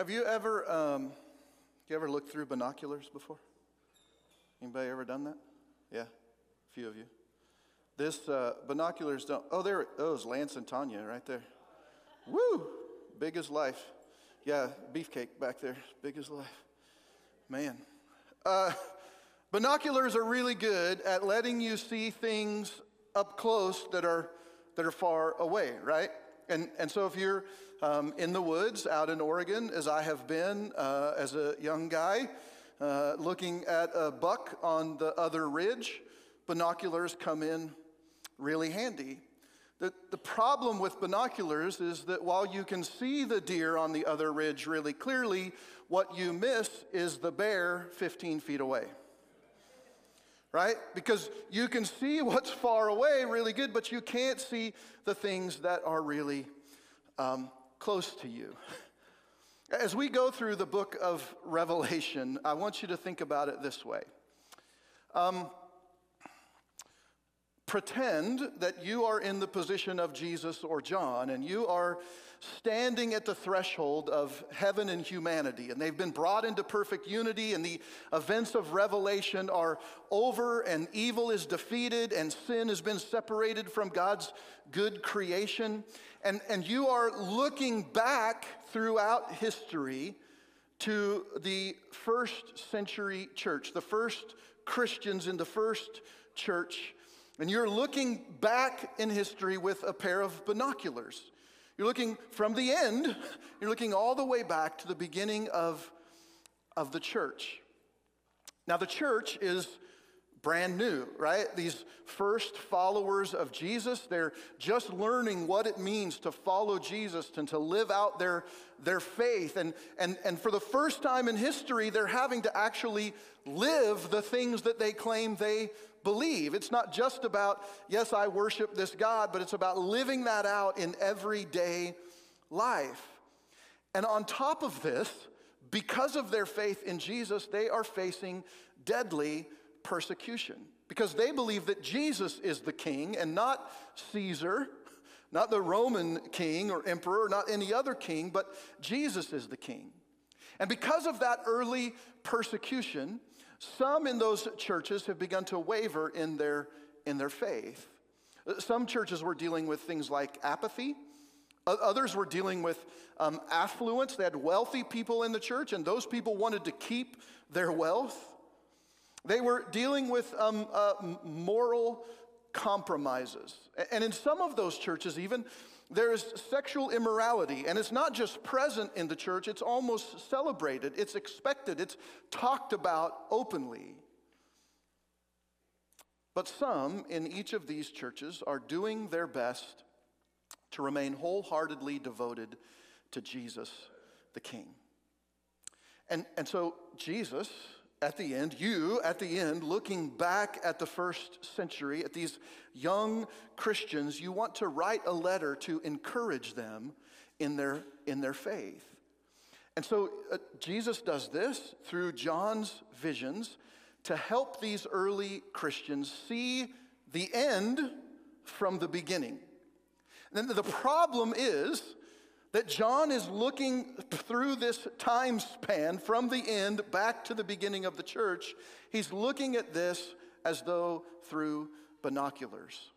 Have you ever, um, you ever looked through binoculars before? Anybody ever done that? Yeah, a few of you. This uh, binoculars don't. Oh, there. Oh, it's Lance and Tanya right there. Woo, big as life. Yeah, beefcake back there, big as life. Man, uh, binoculars are really good at letting you see things up close that are that are far away, right? And and so if you're um, in the woods out in Oregon, as I have been uh, as a young guy, uh, looking at a buck on the other ridge, binoculars come in really handy. The, the problem with binoculars is that while you can see the deer on the other ridge really clearly, what you miss is the bear 15 feet away. Right? Because you can see what's far away really good, but you can't see the things that are really um, close to you. As we go through the book of Revelation, I want you to think about it this way. Um, pretend that you are in the position of Jesus or John, and you are standing at the threshold of heaven and humanity, and they've been brought into perfect unity, and the events of Revelation are over, and evil is defeated, and sin has been separated from God's good creation. And, and you are looking back throughout history to the first century church, the first Christians in the first church. And you're looking back in history with a pair of binoculars. You're looking from the end, you're looking all the way back to the beginning of, of the church. Now, the church is brand new, right? These first followers of Jesus, they're just learning what it means to follow Jesus and to live out their, their faith. And, and, and for the first time in history, they're having to actually live the things that they claim they believe. It's not just about, yes, I worship this God, but it's about living that out in everyday life. And on top of this, because of their faith in Jesus, they are facing deadly persecution because they believe that Jesus is the king and not Caesar, not the Roman king or emperor, not any other king, but Jesus is the king. And because of that early persecution, some in those churches have begun to waver in their, in their faith. Some churches were dealing with things like apathy. Others were dealing with um, affluence. They had wealthy people in the church, and those people wanted to keep their wealth. They were dealing with um, uh, moral compromises. And in some of those churches, even, there is sexual immorality. And it's not just present in the church, it's almost celebrated, it's expected, it's talked about openly. But some in each of these churches are doing their best to remain wholeheartedly devoted to Jesus the King. And, and so, Jesus, at the end, you at the end, looking back at the first century, at these young Christians, you want to write a letter to encourage them in their, in their faith. And so uh, Jesus does this through John's visions to help these early Christians see the end from the beginning. And the problem is that John is looking through this time span from the end back to the beginning of the church. He's looking at this as though through binoculars.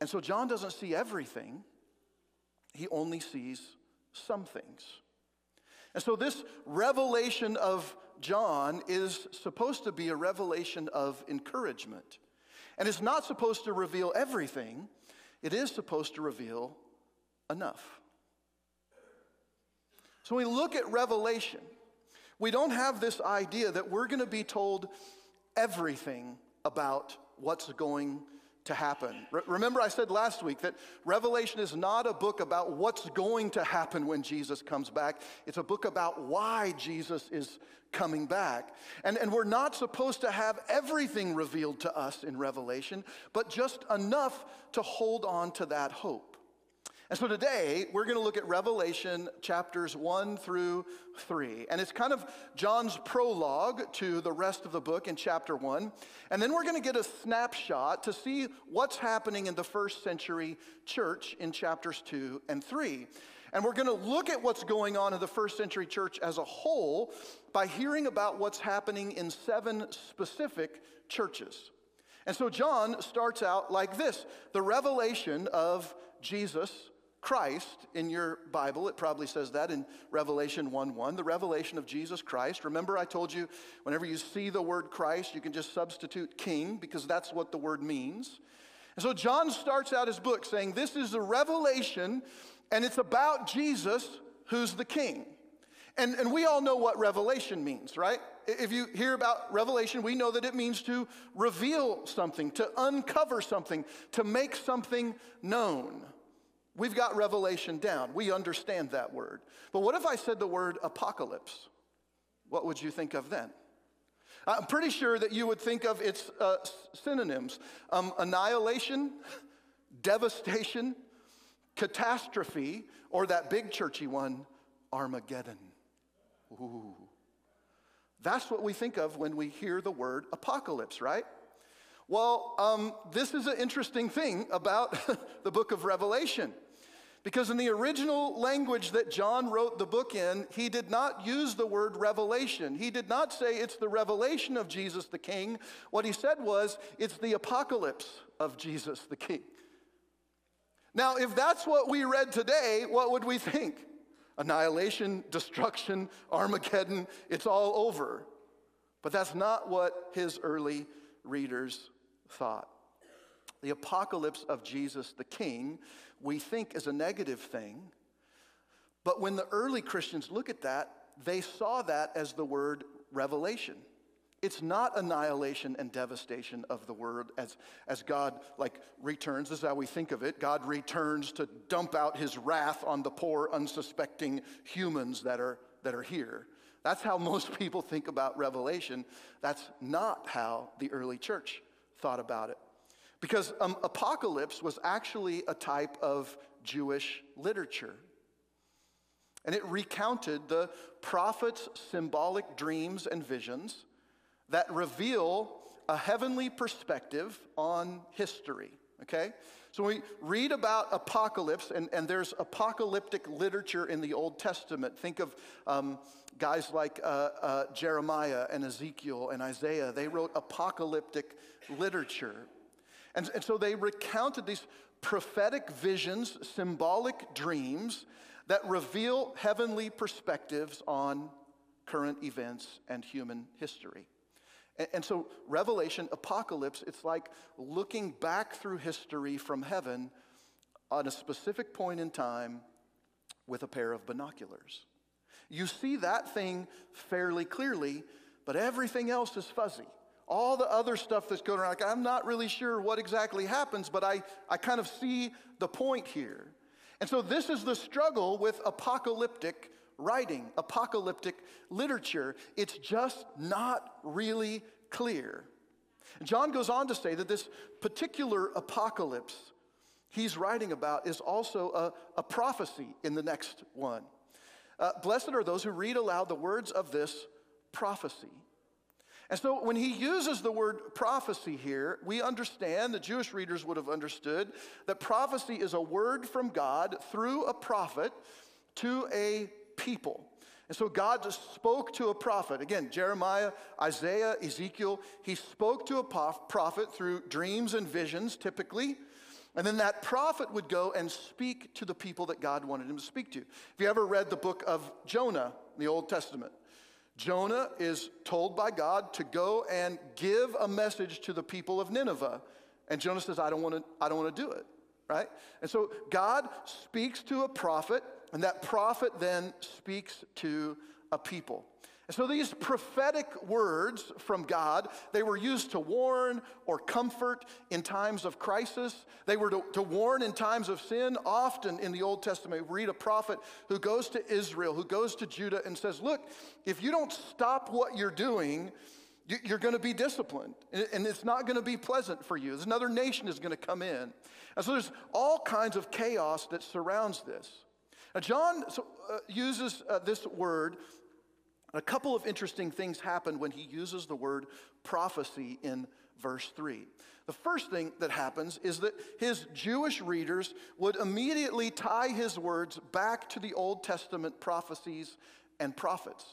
And so John doesn't see everything, he only sees some things. And so this revelation of John is supposed to be a revelation of encouragement. And it's not supposed to reveal everything, it is supposed to reveal enough. So when we look at Revelation, we don't have this idea that we're going to be told everything about what's going to happen. Re- remember, I said last week that Revelation is not a book about what's going to happen when Jesus comes back, it's a book about why Jesus is coming back. And, and we're not supposed to have everything revealed to us in Revelation, but just enough to hold on to that hope. And so today, we're going to look at Revelation chapters 1 through 3. And it's kind of John's prologue to the rest of the book in chapter 1. And then we're going to get a snapshot to see what's happening in the first century church in chapters 2 and 3. And we're going to look at what's going on in the first century church as a whole by hearing about what's happening in seven specific churches. And so John starts out like this the revelation of Jesus Christ in your Bible. It probably says that in Revelation 1 1, the revelation of Jesus Christ. Remember, I told you whenever you see the word Christ, you can just substitute king because that's what the word means. And so John starts out his book saying, This is a revelation, and it's about Jesus who's the king. And, and we all know what revelation means, right? If you hear about revelation, we know that it means to reveal something, to uncover something, to make something known. We've got revelation down. We understand that word. But what if I said the word apocalypse? What would you think of then? I'm pretty sure that you would think of its uh, synonyms um, annihilation, devastation, catastrophe, or that big churchy one, Armageddon. Ooh. That's what we think of when we hear the word apocalypse, right? Well, um, this is an interesting thing about the book of Revelation. Because in the original language that John wrote the book in, he did not use the word revelation. He did not say it's the revelation of Jesus the King. What he said was it's the apocalypse of Jesus the King. Now, if that's what we read today, what would we think? Annihilation, destruction, Armageddon, it's all over. But that's not what his early readers thought. The apocalypse of Jesus the King we think is a negative thing. But when the early Christians look at that, they saw that as the word revelation. It's not annihilation and devastation of the word as, as God like returns. This is how we think of it. God returns to dump out his wrath on the poor, unsuspecting humans that are, that are here. That's how most people think about revelation. That's not how the early church thought about it. Because um, Apocalypse was actually a type of Jewish literature. And it recounted the prophet's symbolic dreams and visions that reveal a heavenly perspective on history. Okay? So we read about apocalypse, and, and there's apocalyptic literature in the Old Testament. Think of um, guys like uh, uh, Jeremiah and Ezekiel and Isaiah. They wrote apocalyptic literature. And, and so they recounted these prophetic visions, symbolic dreams that reveal heavenly perspectives on current events and human history. And, so, Revelation, Apocalypse, it's like looking back through history from heaven on a specific point in time with a pair of binoculars. You see that thing fairly clearly, but everything else is fuzzy all the other stuff that's going around. Like, I'm not really sure what exactly happens, but I, I kind of see the point here. And so, this is the struggle with apocalyptic writing, apocalyptic literature. It's just not really clear. John goes on to say that this particular apocalypse he's writing about is also a, a prophecy in the next one. Uh, blessed are those who read aloud the words of this prophecy. And so when he uses the word prophecy here, we understand, the Jewish readers would have understood, that prophecy is a word from God through a prophet to a people. And so God just spoke to a prophet. Again, Jeremiah, Isaiah, Ezekiel, he spoke to a prophet through dreams and visions, typically. And then that prophet would go and speak to the people that God wanted him to speak to. Have you ever read the book of Jonah in the Old Testament? Jonah is told by God to go and give a message to the people of Nineveh. And Jonah says, I don't want to, I don't want to do it, right? And so God speaks to a prophet, and that prophet then speaks to a people. And so these prophetic words from God, they were used to warn or comfort in times of crisis. They were to, to, warn in times of sin. Often in the Old Testament, we read a prophet who goes to Israel, who goes to Judah and says, Look, if you don't stop what you're doing, you're going to be disciplined, and it's not going to be pleasant for you. Another nation is going to come in. And so there's all kinds of chaos that surrounds this. Now, John uh, uses uh, this word a couple of interesting things happen when he uses the word prophecy in verse 3. The first thing that happens is that his Jewish readers would immediately tie his words back to the Old Testament prophecies and prophets.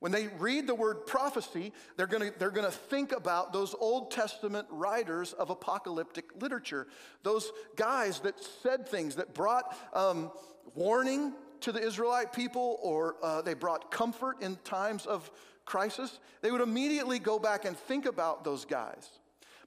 When they read the word prophecy, they're going to they're going to think about those Old Testament writers of apocalyptic literature, those guys that said things that brought um, warning to the Israelite people or uh, they brought comfort in times of crisis. They would immediately go back and think about those guys.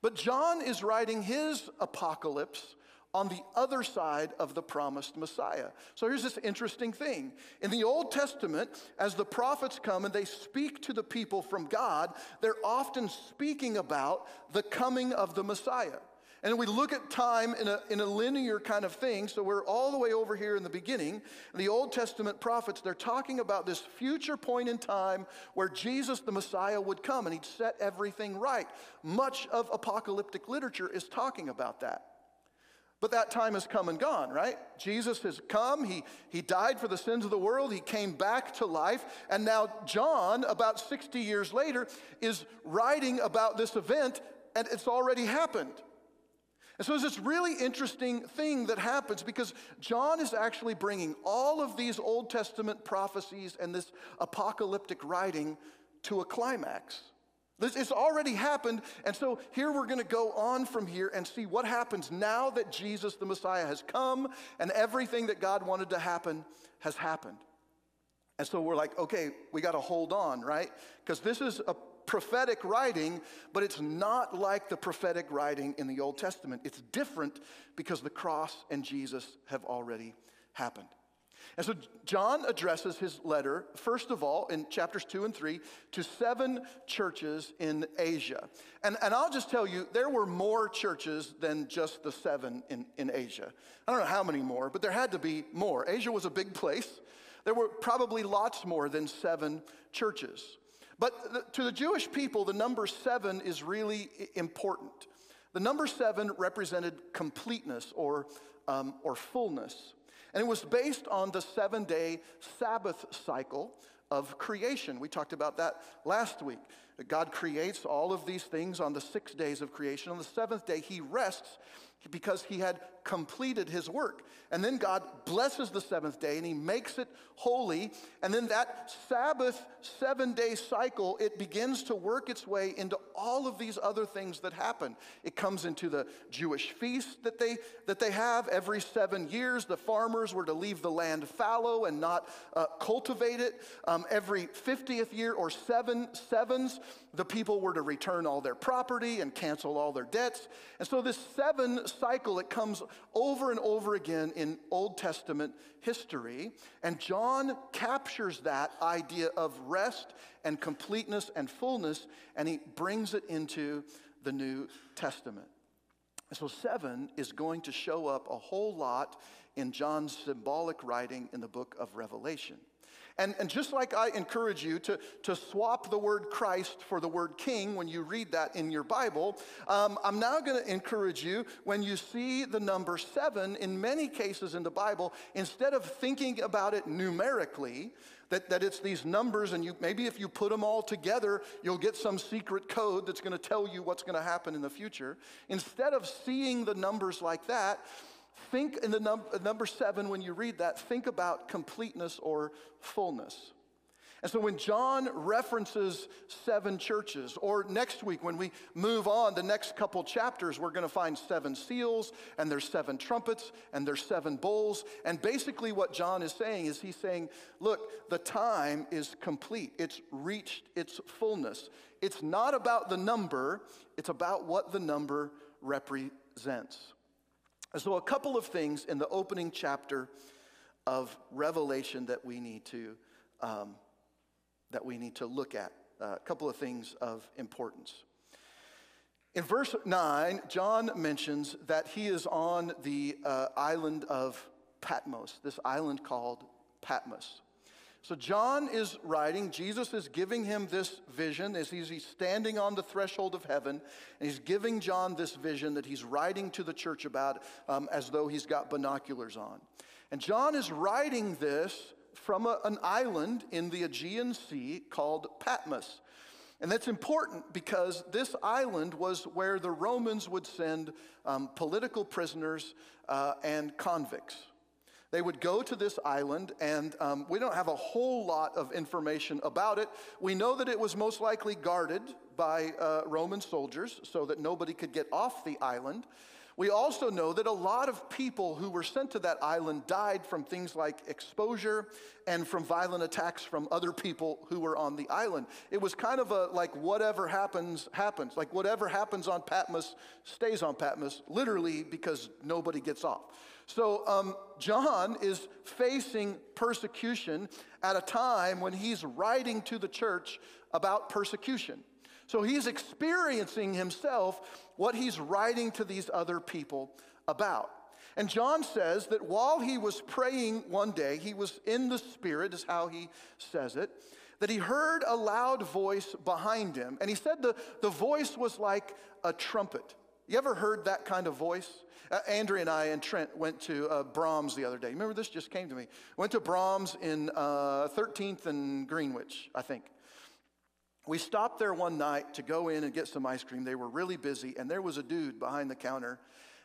But John is writing his apocalypse on the other side of the promised Messiah. So here's this interesting thing. In the Old Testament, as the prophets come and they speak to the people from God, they're often speaking about the coming of the Messiah. And we look at time in a, in a linear kind of thing. So we're all the way over here in the beginning. The Old Testament prophets, they're talking about this future point in time where Jesus, the Messiah, would come and he'd set everything right. Much of apocalyptic literature is talking about that. But that time has come and gone, right? Jesus has come. He, he died for the sins of the world. He came back to life. And now, John, about 60 years later, is writing about this event, and it's already happened. And so there's this really interesting thing that happens because John is actually bringing all of these Old Testament prophecies and this apocalyptic writing to a climax. This, it's already happened, and so here we're going to go on from here and see what happens now that Jesus the Messiah has come and everything that God wanted to happen has happened. And so we're like, okay, we got to hold on, right? Because this is a prophetic writing, but it's not like the prophetic writing in the Old Testament. It's different because the cross and Jesus have already happened. And so John addresses his letter, first of all, in chapters two and three, to seven churches in Asia. And, and I'll just tell you, there were more churches than just the seven in, in Asia. I don't know how many more, but there had to be more. Asia was a big place. There were probably lots more than seven churches. But to the Jewish people, the number seven is really important. The number seven represented completeness or, um, or fullness. And it was based on the seven day Sabbath cycle of creation. We talked about that last week. God creates all of these things on the six days of creation. On the seventh day, he rests because he had completed his work. And then God blesses the seventh day and he makes it holy. And then that Sabbath seven day cycle, it begins to work its way into all of these other things that happen. It comes into the Jewish feast that they, that they have every seven years. The farmers were to leave the land fallow and not uh, cultivate it. Um, every 50th year or seven sevens, the people were to return all their property and cancel all their debts. And so this seven cycle, it comes over and over again in Old Testament history. And John captures that idea of rest and completeness and fullness, and he brings it into the New Testament. So seven is going to show up a whole lot in John's symbolic writing in the book of Revelation. And, and just like I encourage you to, to swap the word Christ for the word king when you read that in your Bible, um, I'm now going to encourage you when you see the number seven in many cases in the Bible, instead of thinking about it numerically, that, that it's these numbers, and you, maybe if you put them all together, you'll get some secret code that's going to tell you what's going to happen in the future. Instead of seeing the numbers like that, think in the num- number seven, when you read that, think about completeness or fullness. And so when John references seven churches, or next week when we move on, the next couple chapters, we're going to find seven seals, and there's seven trumpets, and there's seven bowls. And basically, what John is saying is he's saying, look, the time is complete, it's reached its fullness. It's not about the number, it's about what the number represents. And so, a couple of things in the opening chapter of Revelation that we need to um, that we need to look at. Uh, a couple of things of importance. In verse 9, John mentions that he is on the uh, island of Patmos, this island called Patmos. So John is writing, Jesus is giving him this vision as he's standing on the threshold of heaven, and he's giving John this vision that he's writing to the church about um, as though he's got binoculars on. And John is writing this from a, an island in the Aegean Sea called Patmos. And that's important because this island was where the Romans would send um, political prisoners uh, and convicts. They would go to this island, and um, we don't have a whole lot of information about it. We know that it was most likely guarded by uh, Roman soldiers so that nobody could get off the island. We also know that a lot of people who were sent to that island died from things like exposure and from violent attacks from other people who were on the island. It was kind of a like whatever happens, happens. Like whatever happens on Patmos stays on Patmos, literally because nobody gets off. So um, John is facing persecution at a time when he's writing to the church about persecution. So he's experiencing himself what he's writing to these other people about. And John says that while he was praying one day, he was in the Spirit, is how he says it, that he heard a loud voice behind him. And he said the, the voice was like a trumpet. You ever heard that kind of voice? Uh, Andrea and I and Trent went to uh, Braum's the other day. Remember, this just came to me. Went to Braum's in uh, 13th and Greenwich, I think. We stopped there one night to go in and get some ice cream. They were really busy, and there was a dude behind the counter.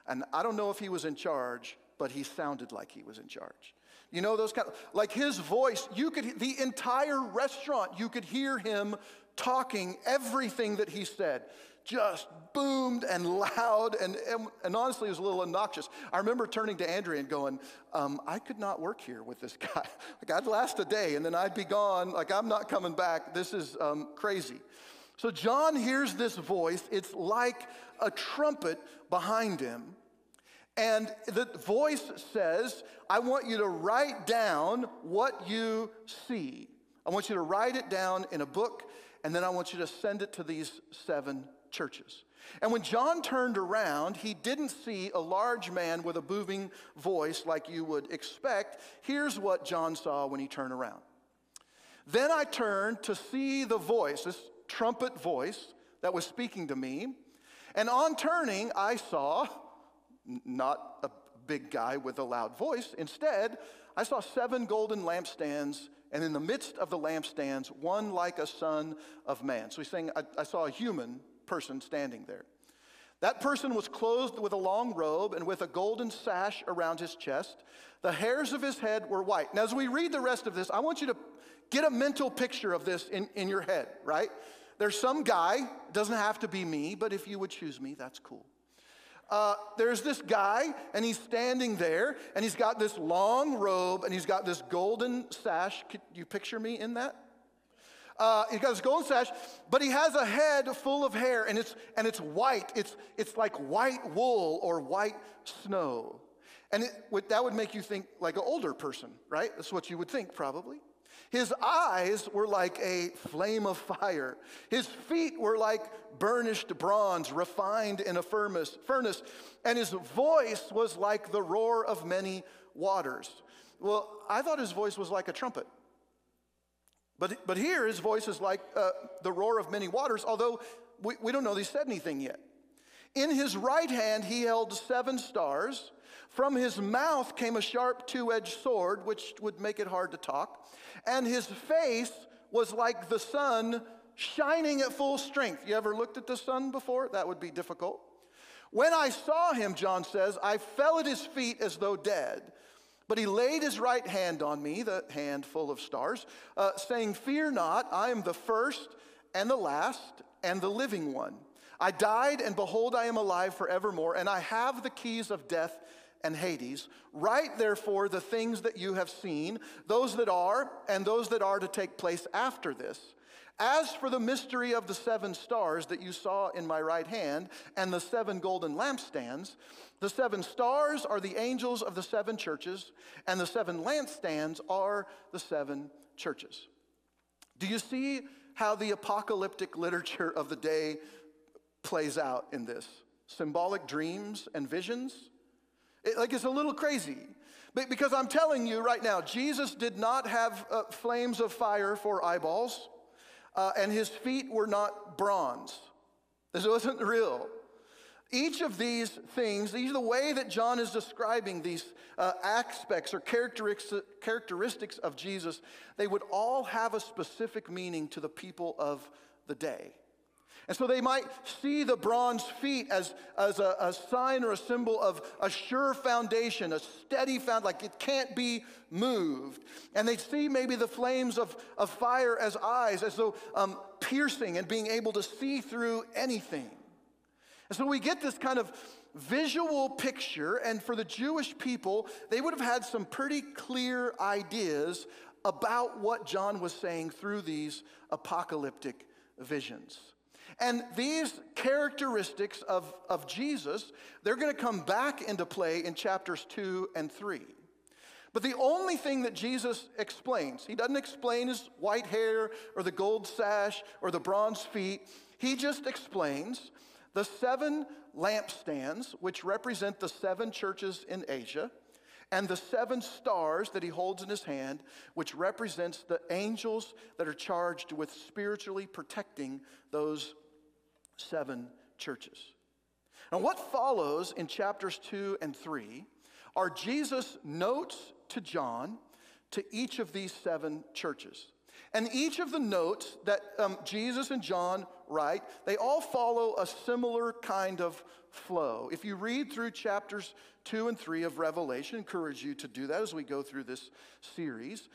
And I don't know if he was in charge, but he sounded like he was in charge. You know, those kind of, like his voice, you could, the entire restaurant, you could hear him talking everything that he said just boomed and loud, and, and, and, honestly, it was a little obnoxious. I remember turning to Andrea and going, um, I could not work here with this guy. like, I'd last a day, and then I'd be gone. Like, I'm not coming back. This is um, crazy. So, John hears this voice. It's like a trumpet behind him. And the voice says, I want you to write down what you see. I want you to write it down in a book, and then I want you to send it to these seven churches. And when John turned around, he didn't see a large man with a booming voice like you would expect. Here's what John saw when he turned around. Then I turned to see the voice, this trumpet voice that was speaking to me. And on turning, I saw not a big guy with a loud voice. Instead, I saw seven golden lampstands, and in the midst of the lampstands, one like a son of man. So he's saying, I, I saw a human person standing there. That person was clothed with a long robe and with a golden sash around his chest. The hairs of his head were white. Now, as we read the rest of this, I want you to get a mental picture of this in, in your head, right? There's some guy, doesn't have to be me, but if you would choose me, that's cool. Uh, there's this guy, and he's standing there, and he's got this long robe, and he's got this golden sash. Could you picture me in that? Uh, he's got his golden sash, but he has a head full of hair, and it's, and it's white. It's, it's like white wool or white snow. And it, that would make you think like an older person, right? That's what you would think, probably. His eyes were like a flame of fire. His feet were like burnished bronze, refined in a furnace. And his voice was like the roar of many waters. Well, I thought his voice was like a trumpet. But, but here his voice is like uh, the roar of many waters, although we, we don't know that he said anything yet. In his right hand he held seven stars. From his mouth came a sharp two edged sword, which would make it hard to talk. And his face was like the sun shining at full strength. You ever looked at the sun before? That would be difficult. When I saw him, John says, I fell at his feet as though dead. But he laid his right hand on me, the hand full of stars, uh, saying, Fear not, I am the first and the last and the living one. I died, and behold, I am alive forevermore, and I have the keys of death and Hades. Write therefore the things that you have seen, those that are, and those that are to take place after this. As for the mystery of the seven stars that you saw in my right hand, and the seven golden lampstands, the seven stars are the angels of the seven churches, and the seven lampstands are the seven churches. Do you see how the apocalyptic literature of the day plays out in this? Symbolic dreams and visions? It, like it's a little crazy. Because I'm telling you right now, Jesus did not have uh, flames of fire for eyeballs, uh, and his feet were not bronze. This wasn't real. Each of these things, these the way that John is describing these uh, aspects or characteristics of Jesus, they would all have a specific meaning to the people of the day. And so they might see the bronze feet as, as a, a, sign or a symbol of a sure foundation, a steady found, like it can't be moved. And they see maybe the flames of, of fire as eyes, as though um, piercing and being able to see through anything. And so we get this kind of visual picture, and for the Jewish people, they would have had some pretty clear ideas about what John was saying through these apocalyptic visions. And these characteristics of, of Jesus, they're going to come back into play in chapters 2 and 3. But the only thing that Jesus explains, he doesn't explain his white hair or the gold sash or the bronze feet. He just explains the seven lampstands, which represent the seven churches in Asia, and the seven stars that he holds in his hand, which represents the angels that are charged with spiritually protecting those seven churches. And what follows in chapters 2 and 3 are Jesus' notes to John to each of these seven churches. And each of the notes that um, Jesus and John write, they all follow a similar kind of flow. If you read through chapters 2 and 3 of Revelation, I encourage you to do that as we go through this series.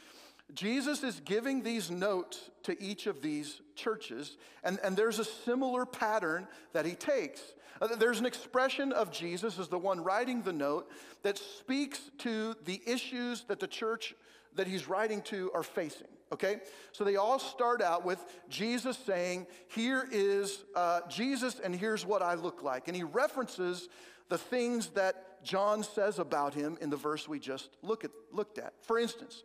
Jesus is giving these notes to each of these churches, and, and there's a similar pattern that he takes. Uh, there's an expression of Jesus as the one writing the note that speaks to the issues that the church that he's writing to are facing. Okay? So they all start out with Jesus saying, Here is uh, Jesus, and here's what I look like. And he references the things that John says about him in the verse we just look at, looked at. For instance,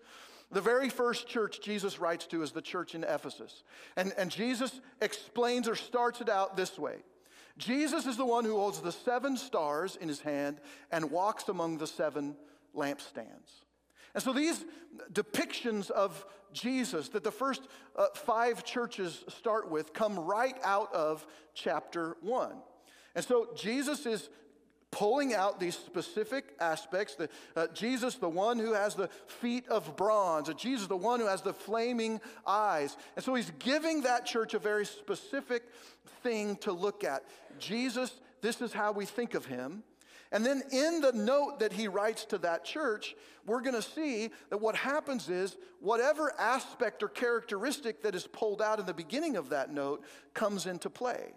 the very first church Jesus writes to is the church in Ephesus. And, and Jesus explains or starts it out this way Jesus is the one who holds the seven stars in his hand and walks among the seven lampstands. And so these depictions of Jesus that the first uh, five churches start with come right out of chapter one. And so Jesus is pulling out these specific aspects. The, uh, Jesus, the one who has the feet of bronze, Jesus, the one who has the flaming eyes. And so he's giving that church a very specific thing to look at. Jesus, this is how we think of him. And then in the note that he writes to that church, we're going to see that what happens is whatever aspect or characteristic that is pulled out in the beginning of that note comes into play.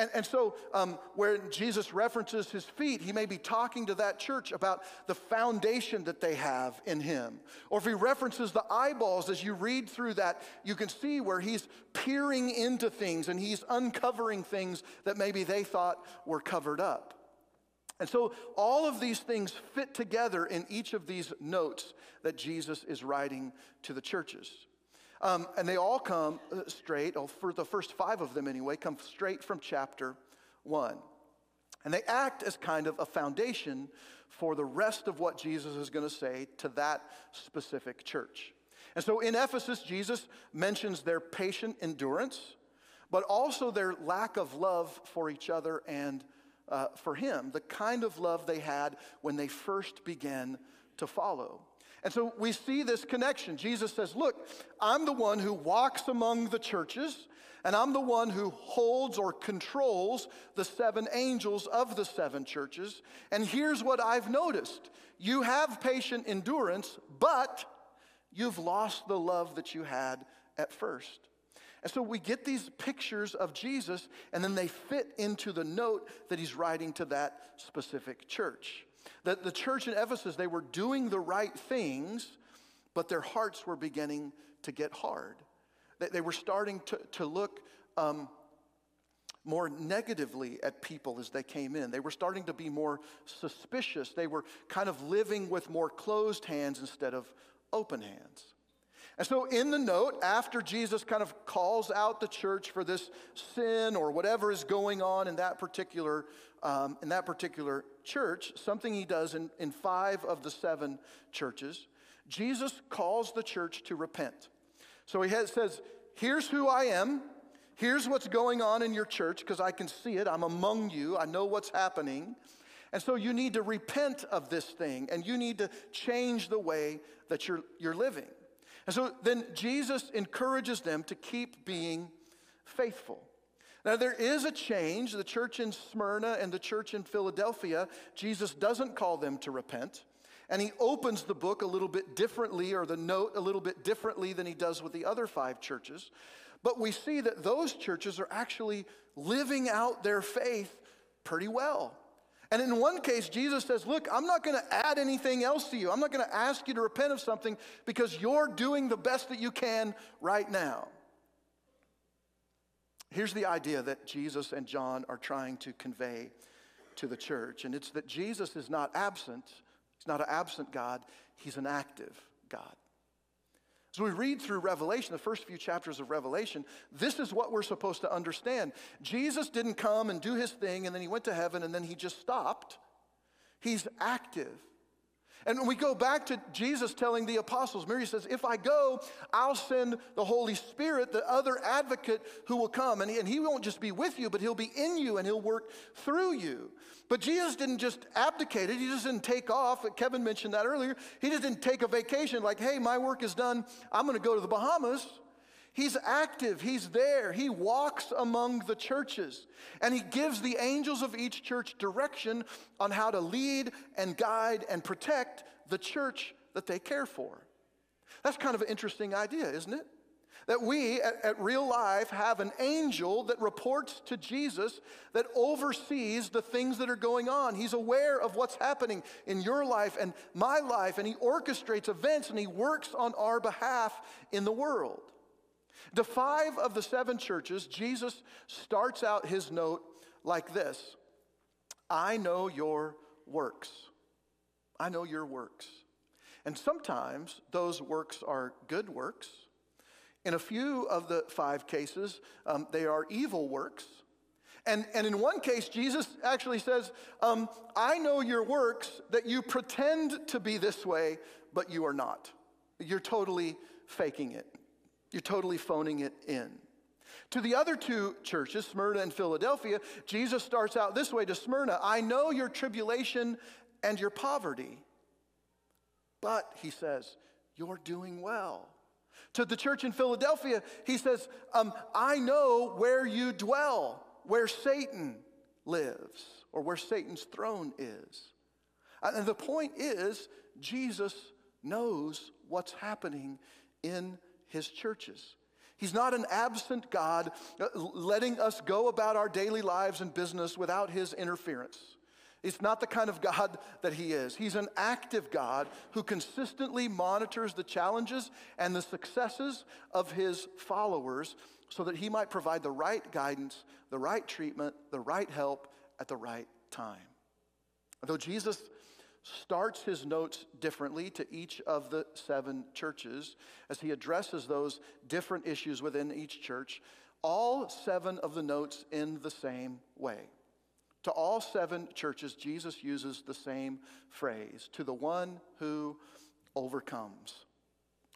And, and so, um, where Jesus references his feet, he may be talking to that church about the foundation that they have in him. Or if he references the eyeballs, as you read through that, you can see where he's peering into things and he's uncovering things that maybe they thought were covered up. And so, all of these things fit together in each of these notes that Jesus is writing to the churches. Um, and they all come uh, straight, for the first five of them anyway, come straight from chapter one. And they act as kind of a foundation for the rest of what Jesus is going to say to that specific church. And so in Ephesus, Jesus mentions their patient endurance, but also their lack of love for each other and uh, for Him, the kind of love they had when they first began to follow. And so we see this connection. Jesus says, Look, I'm the one who walks among the churches, and I'm the one who holds or controls the seven angels of the seven churches. And here's what I've noticed you have patient endurance, but you've lost the love that you had at first. And so we get these pictures of Jesus, and then they fit into the note that he's writing to that specific church. That the church in Ephesus, they were doing the right things, but their hearts were beginning to get hard. They, were starting to, to look um, more negatively at people as they came in. They were starting to be more suspicious. They were kind of living with more closed hands instead of open hands. And so, in the note, after Jesus kind of calls out the church for this sin or whatever is going on in that particular, um, in that particular church, something he does in, in five of the seven churches, Jesus calls the church to repent. So he has, says, Here's who I am. Here's what's going on in your church because I can see it. I'm among you. I know what's happening. And so you need to repent of this thing and you need to change the way that you're, you're living. And so then Jesus encourages them to keep being faithful. Now, there is a change. The church in Smyrna and the church in Philadelphia, Jesus doesn't call them to repent. And he opens the book a little bit differently, or the note a little bit differently than he does with the other five churches. But we see that those churches are actually living out their faith pretty well. And in one case, Jesus says, Look, I'm not going to add anything else to you. I'm not going to ask you to repent of something because you're doing the best that you can right now. Here's the idea that Jesus and John are trying to convey to the church, and it's that Jesus is not absent. He's not an absent God, he's an active God. As we read through Revelation, the first few chapters of Revelation, this is what we're supposed to understand. Jesus didn't come and do his thing and then he went to heaven and then he just stopped. He's active. And we go back to Jesus telling the apostles, Mary says, If I go, I'll send the Holy Spirit, the other advocate who will come. And he, and he won't just be with you, but he'll be in you and he'll work through you. But Jesus didn't just abdicate it, he just didn't take off. Kevin mentioned that earlier. He just didn't take a vacation like, Hey, my work is done. I'm going to go to the Bahamas. He's active, he's there, he walks among the churches, and he gives the angels of each church direction on how to lead and guide and protect the church that they care for. That's kind of an interesting idea, isn't it? That we at, at, real life have an angel that reports to Jesus that oversees the things that are going on. He's aware of what's happening in your life and my life, and he orchestrates events and he works on our behalf in the world. The five of the seven churches, Jesus starts out his note like this I know your works. I know your works. And sometimes those works are good works. In a few of the five cases, um, they are evil works. And, and in one case, Jesus actually says, um, I know your works that you pretend to be this way, but you are not. You're totally faking it. You're totally phoning it in. To the other two churches, Smyrna and Philadelphia, Jesus starts out this way to Smyrna I know your tribulation and your poverty, but, he says, you're doing well. To the church in Philadelphia, he says, um, I know where you dwell, where Satan lives, or where Satan's throne is. And the point is, Jesus knows what's happening in his churches. He's not an absent God uh, letting us go about our daily lives and business without his interference. It's not the kind of God that he is. He's an active God who consistently monitors the challenges and the successes of his followers so that he might provide the right guidance, the right treatment, the right help at the right time. Though Jesus starts his notes differently to each of the seven churches as he addresses those different issues within each church. All seven of the notes in the same way. To all seven churches, Jesus uses the same phrase to the one who overcomes,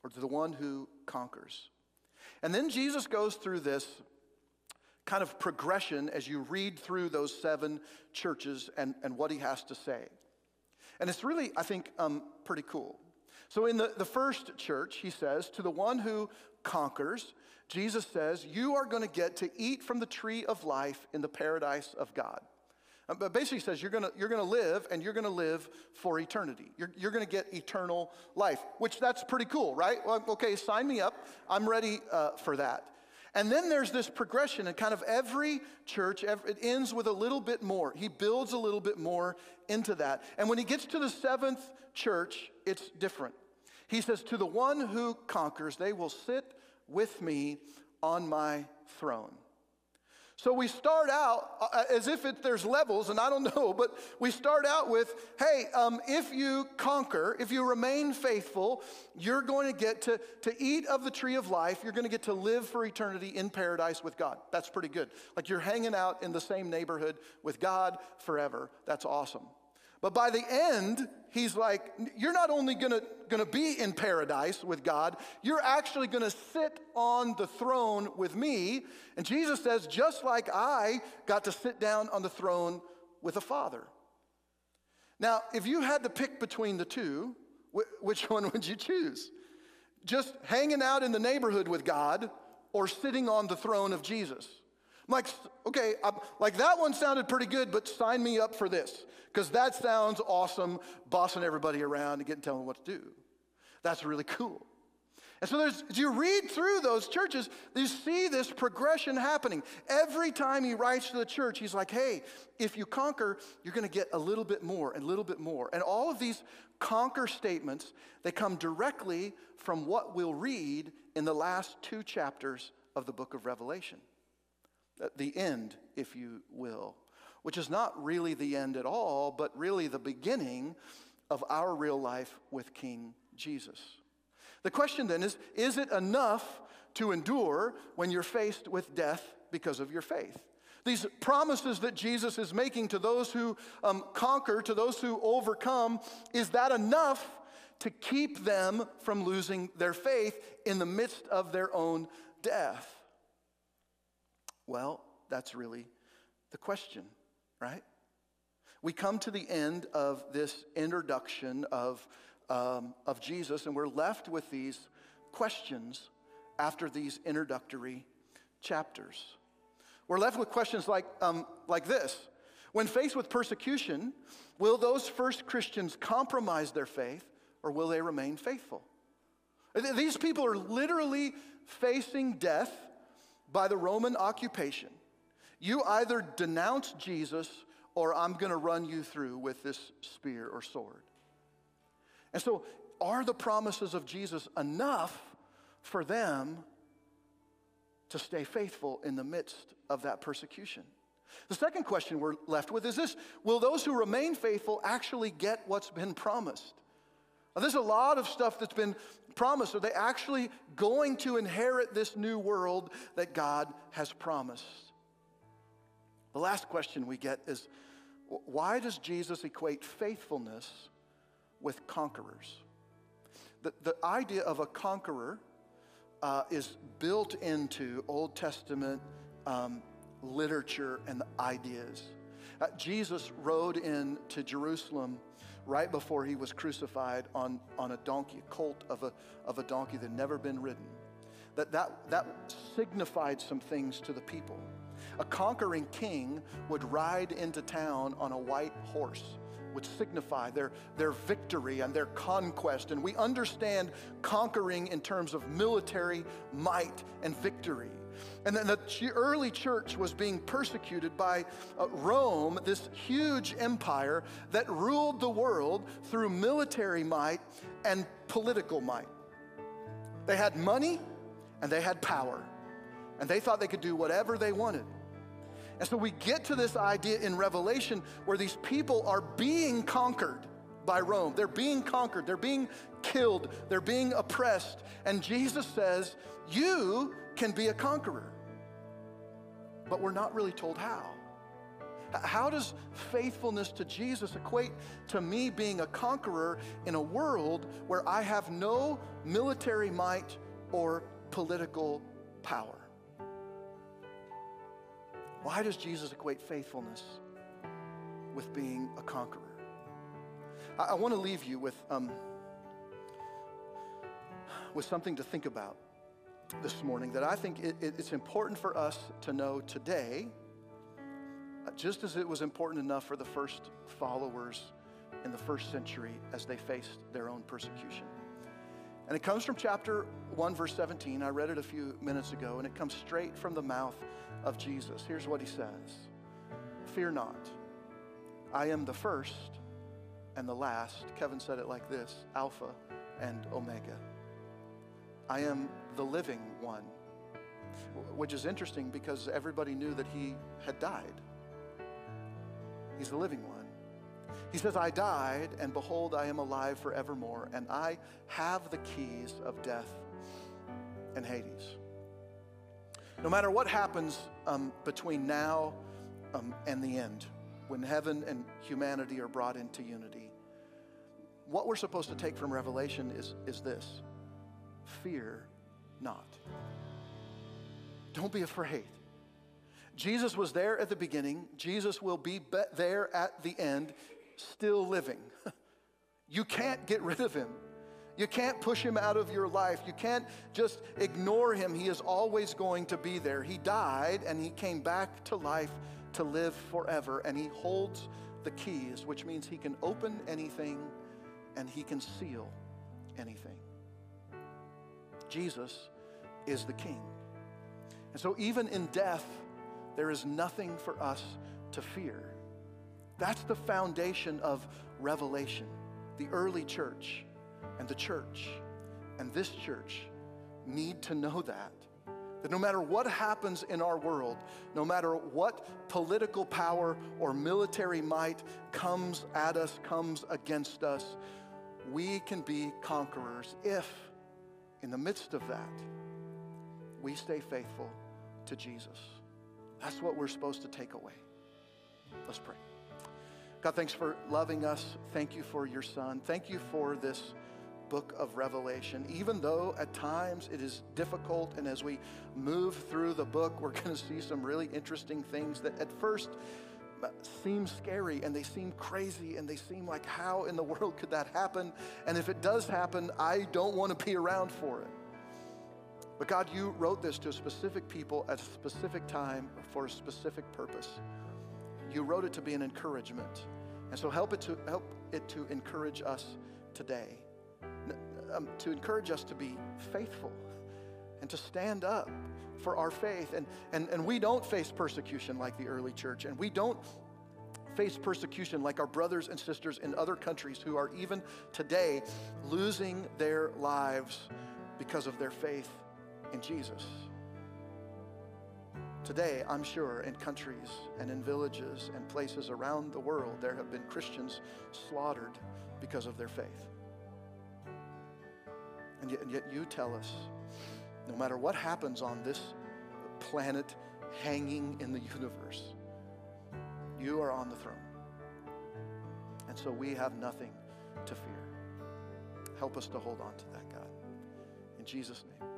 or to the one who conquers. And then Jesus goes through this kind of progression as you read through those seven churches and, and what he has to say. And it's really, I think, um, pretty cool. So in the, the first church, he says, to the one who conquers, Jesus says, you are going to get to eat from the tree of life in the paradise of God. Um, but basically says you're going you're gonna live and you're to live for eternity. You're, you're to get eternal life, which that's pretty cool, right? Well, okay, sign me up. I'm ready uh, for that. And then there's this progression, and kind of every church, it ends with a little bit more. He builds a little bit more into that. And when he gets to the seventh church, it's different. He says, To the one who conquers, they will sit with me on my throne. So we start out uh, uh, as if it, there's levels, and I don't know, but we start out with hey, um, if you conquer, if you remain faithful, you're going to get to, to eat of the tree of life. You're going to get to live for eternity in paradise with God. That's pretty good. Like you're hanging out in the same neighborhood with God forever. That's awesome. But by the end, he's like, You're not only gonna, gonna be in paradise with God, you're actually gonna sit on the throne with me. And Jesus says, Just like I got to sit down on the throne with the Father. Now, if you had to pick between the two, which one would you choose? Just hanging out in the neighborhood with God or sitting on the throne of Jesus. I'm like, okay, I'm, like that one sounded pretty good, but sign me up for this because that sounds awesome, bossing everybody around and getting telling them what to do. That's really cool. And so there's, as you read through those churches, you see this progression happening. Every time he writes to the church, he's like, hey, if you conquer, you're going to get a little bit more and a little bit more. And all of these conquer statements, they come directly from what we'll read in the last two chapters of the book of Revelation. The end, if you will, which is not really the end at all, but really the beginning of our real life with King Jesus. The question then is is it enough to endure when you're faced with death because of your faith? These promises that Jesus is making to those who um, conquer, to those who overcome, is that enough to keep them from losing their faith in the midst of their own death? Well, that's really the question, right? We come to the end of this introduction of um, of Jesus, and we're left with these questions after these introductory chapters. We're left with questions like, um, like this When faced with persecution, will those first Christians compromise their faith or will they remain faithful? These people are literally facing death by the Roman occupation. You either denounce Jesus or I'm going to run you through with this spear or sword. And so, are the promises of Jesus enough for them to stay faithful in the midst of that persecution? The second question we're left with is this Will those who remain faithful actually get what's been promised? Now, there's a lot of stuff that's been promised. Are they actually going to inherit this new world that God has promised? The last question we get is why does Jesus equate faithfulness with conquerors. The, the idea of a conqueror uh, is built into Old Testament um, literature and ideas. Uh, Jesus rode into Jerusalem right before he was crucified on, on a donkey, a colt of a, of a donkey that had never been ridden. That, that, that signified some things to the people. A conquering king would ride into town on a white horse would signify their, their victory and their conquest. And we understand conquering in terms of military might and victory. And then the early church was being persecuted by uh, Rome, this huge empire that ruled the world through military might and political might. They had money and they had power, and they thought they could do whatever they wanted. And so we get to this idea in Revelation where these people are being conquered by Rome. They're being conquered, they're being killed, they're being oppressed. And Jesus says, You can be a conqueror. But we're not really told how. How does faithfulness to Jesus equate to me being a conqueror in a world where I have no military might or political power? Why does Jesus equate faithfulness with being a conqueror? I, I want to leave you with, um, with something to think about this morning that I think it, it, it's important for us to know today, uh, just as it was important enough for the first followers in the first century as they faced their own persecution. And it comes from chapter 1, verse 17. I read it a few minutes ago, and it comes straight from the mouth of Jesus. Here's what he says Fear not, I am the first and the last. Kevin said it like this Alpha and Omega. I am the living one, which is interesting because everybody knew that he had died. He's the living one. He says, I died, and behold, I am alive forevermore, and I have the keys of death and Hades. No matter what happens um, between now um, and the end, when heaven and humanity are brought into unity, what we're supposed to take from Revelation is, is this fear not. Don't be afraid. Jesus was there at the beginning, Jesus will be there at the end, still living. you can't get rid of him. You can't push him out of your life. You can't just ignore him. He is always going to be there. He died and he came back to life to live forever. And he holds the keys, which means he can open anything and he can seal anything. Jesus is the king. And so, even in death, there is nothing for us to fear. That's the foundation of revelation. The early church and the church and this church need to know that. That no matter what happens in our world, no matter what political power or military might comes at us, comes against us, we can be conquerors if, in the midst of that, we stay faithful to Jesus. That's what we're supposed to take away. Let's pray. God, thanks for loving us. Thank you for your son. Thank you for this book of Revelation. Even though at times it is difficult, and as we move through the book, we're going to see some really interesting things that at first seem scary and they seem crazy and they seem like, how in the world could that happen? And if it does happen, I don't want to be around for it. But God, you wrote this to specific people at a specific time for a specific purpose. You wrote it to be an encouragement. And so help it to help it to encourage us today. Um, to encourage us to be faithful and to stand up for our faith. And, and, and we don't face persecution like the early church, and we don't face persecution like our brothers and sisters in other countries who are even today losing their lives because of their faith in Jesus. Today, I'm sure in countries and in villages and places around the world, there have been Christians slaughtered because of their faith. And yet, and yet, you tell us no matter what happens on this planet hanging in the universe, you are on the throne. And so we have nothing to fear. Help us to hold on to that, God. In Jesus' name.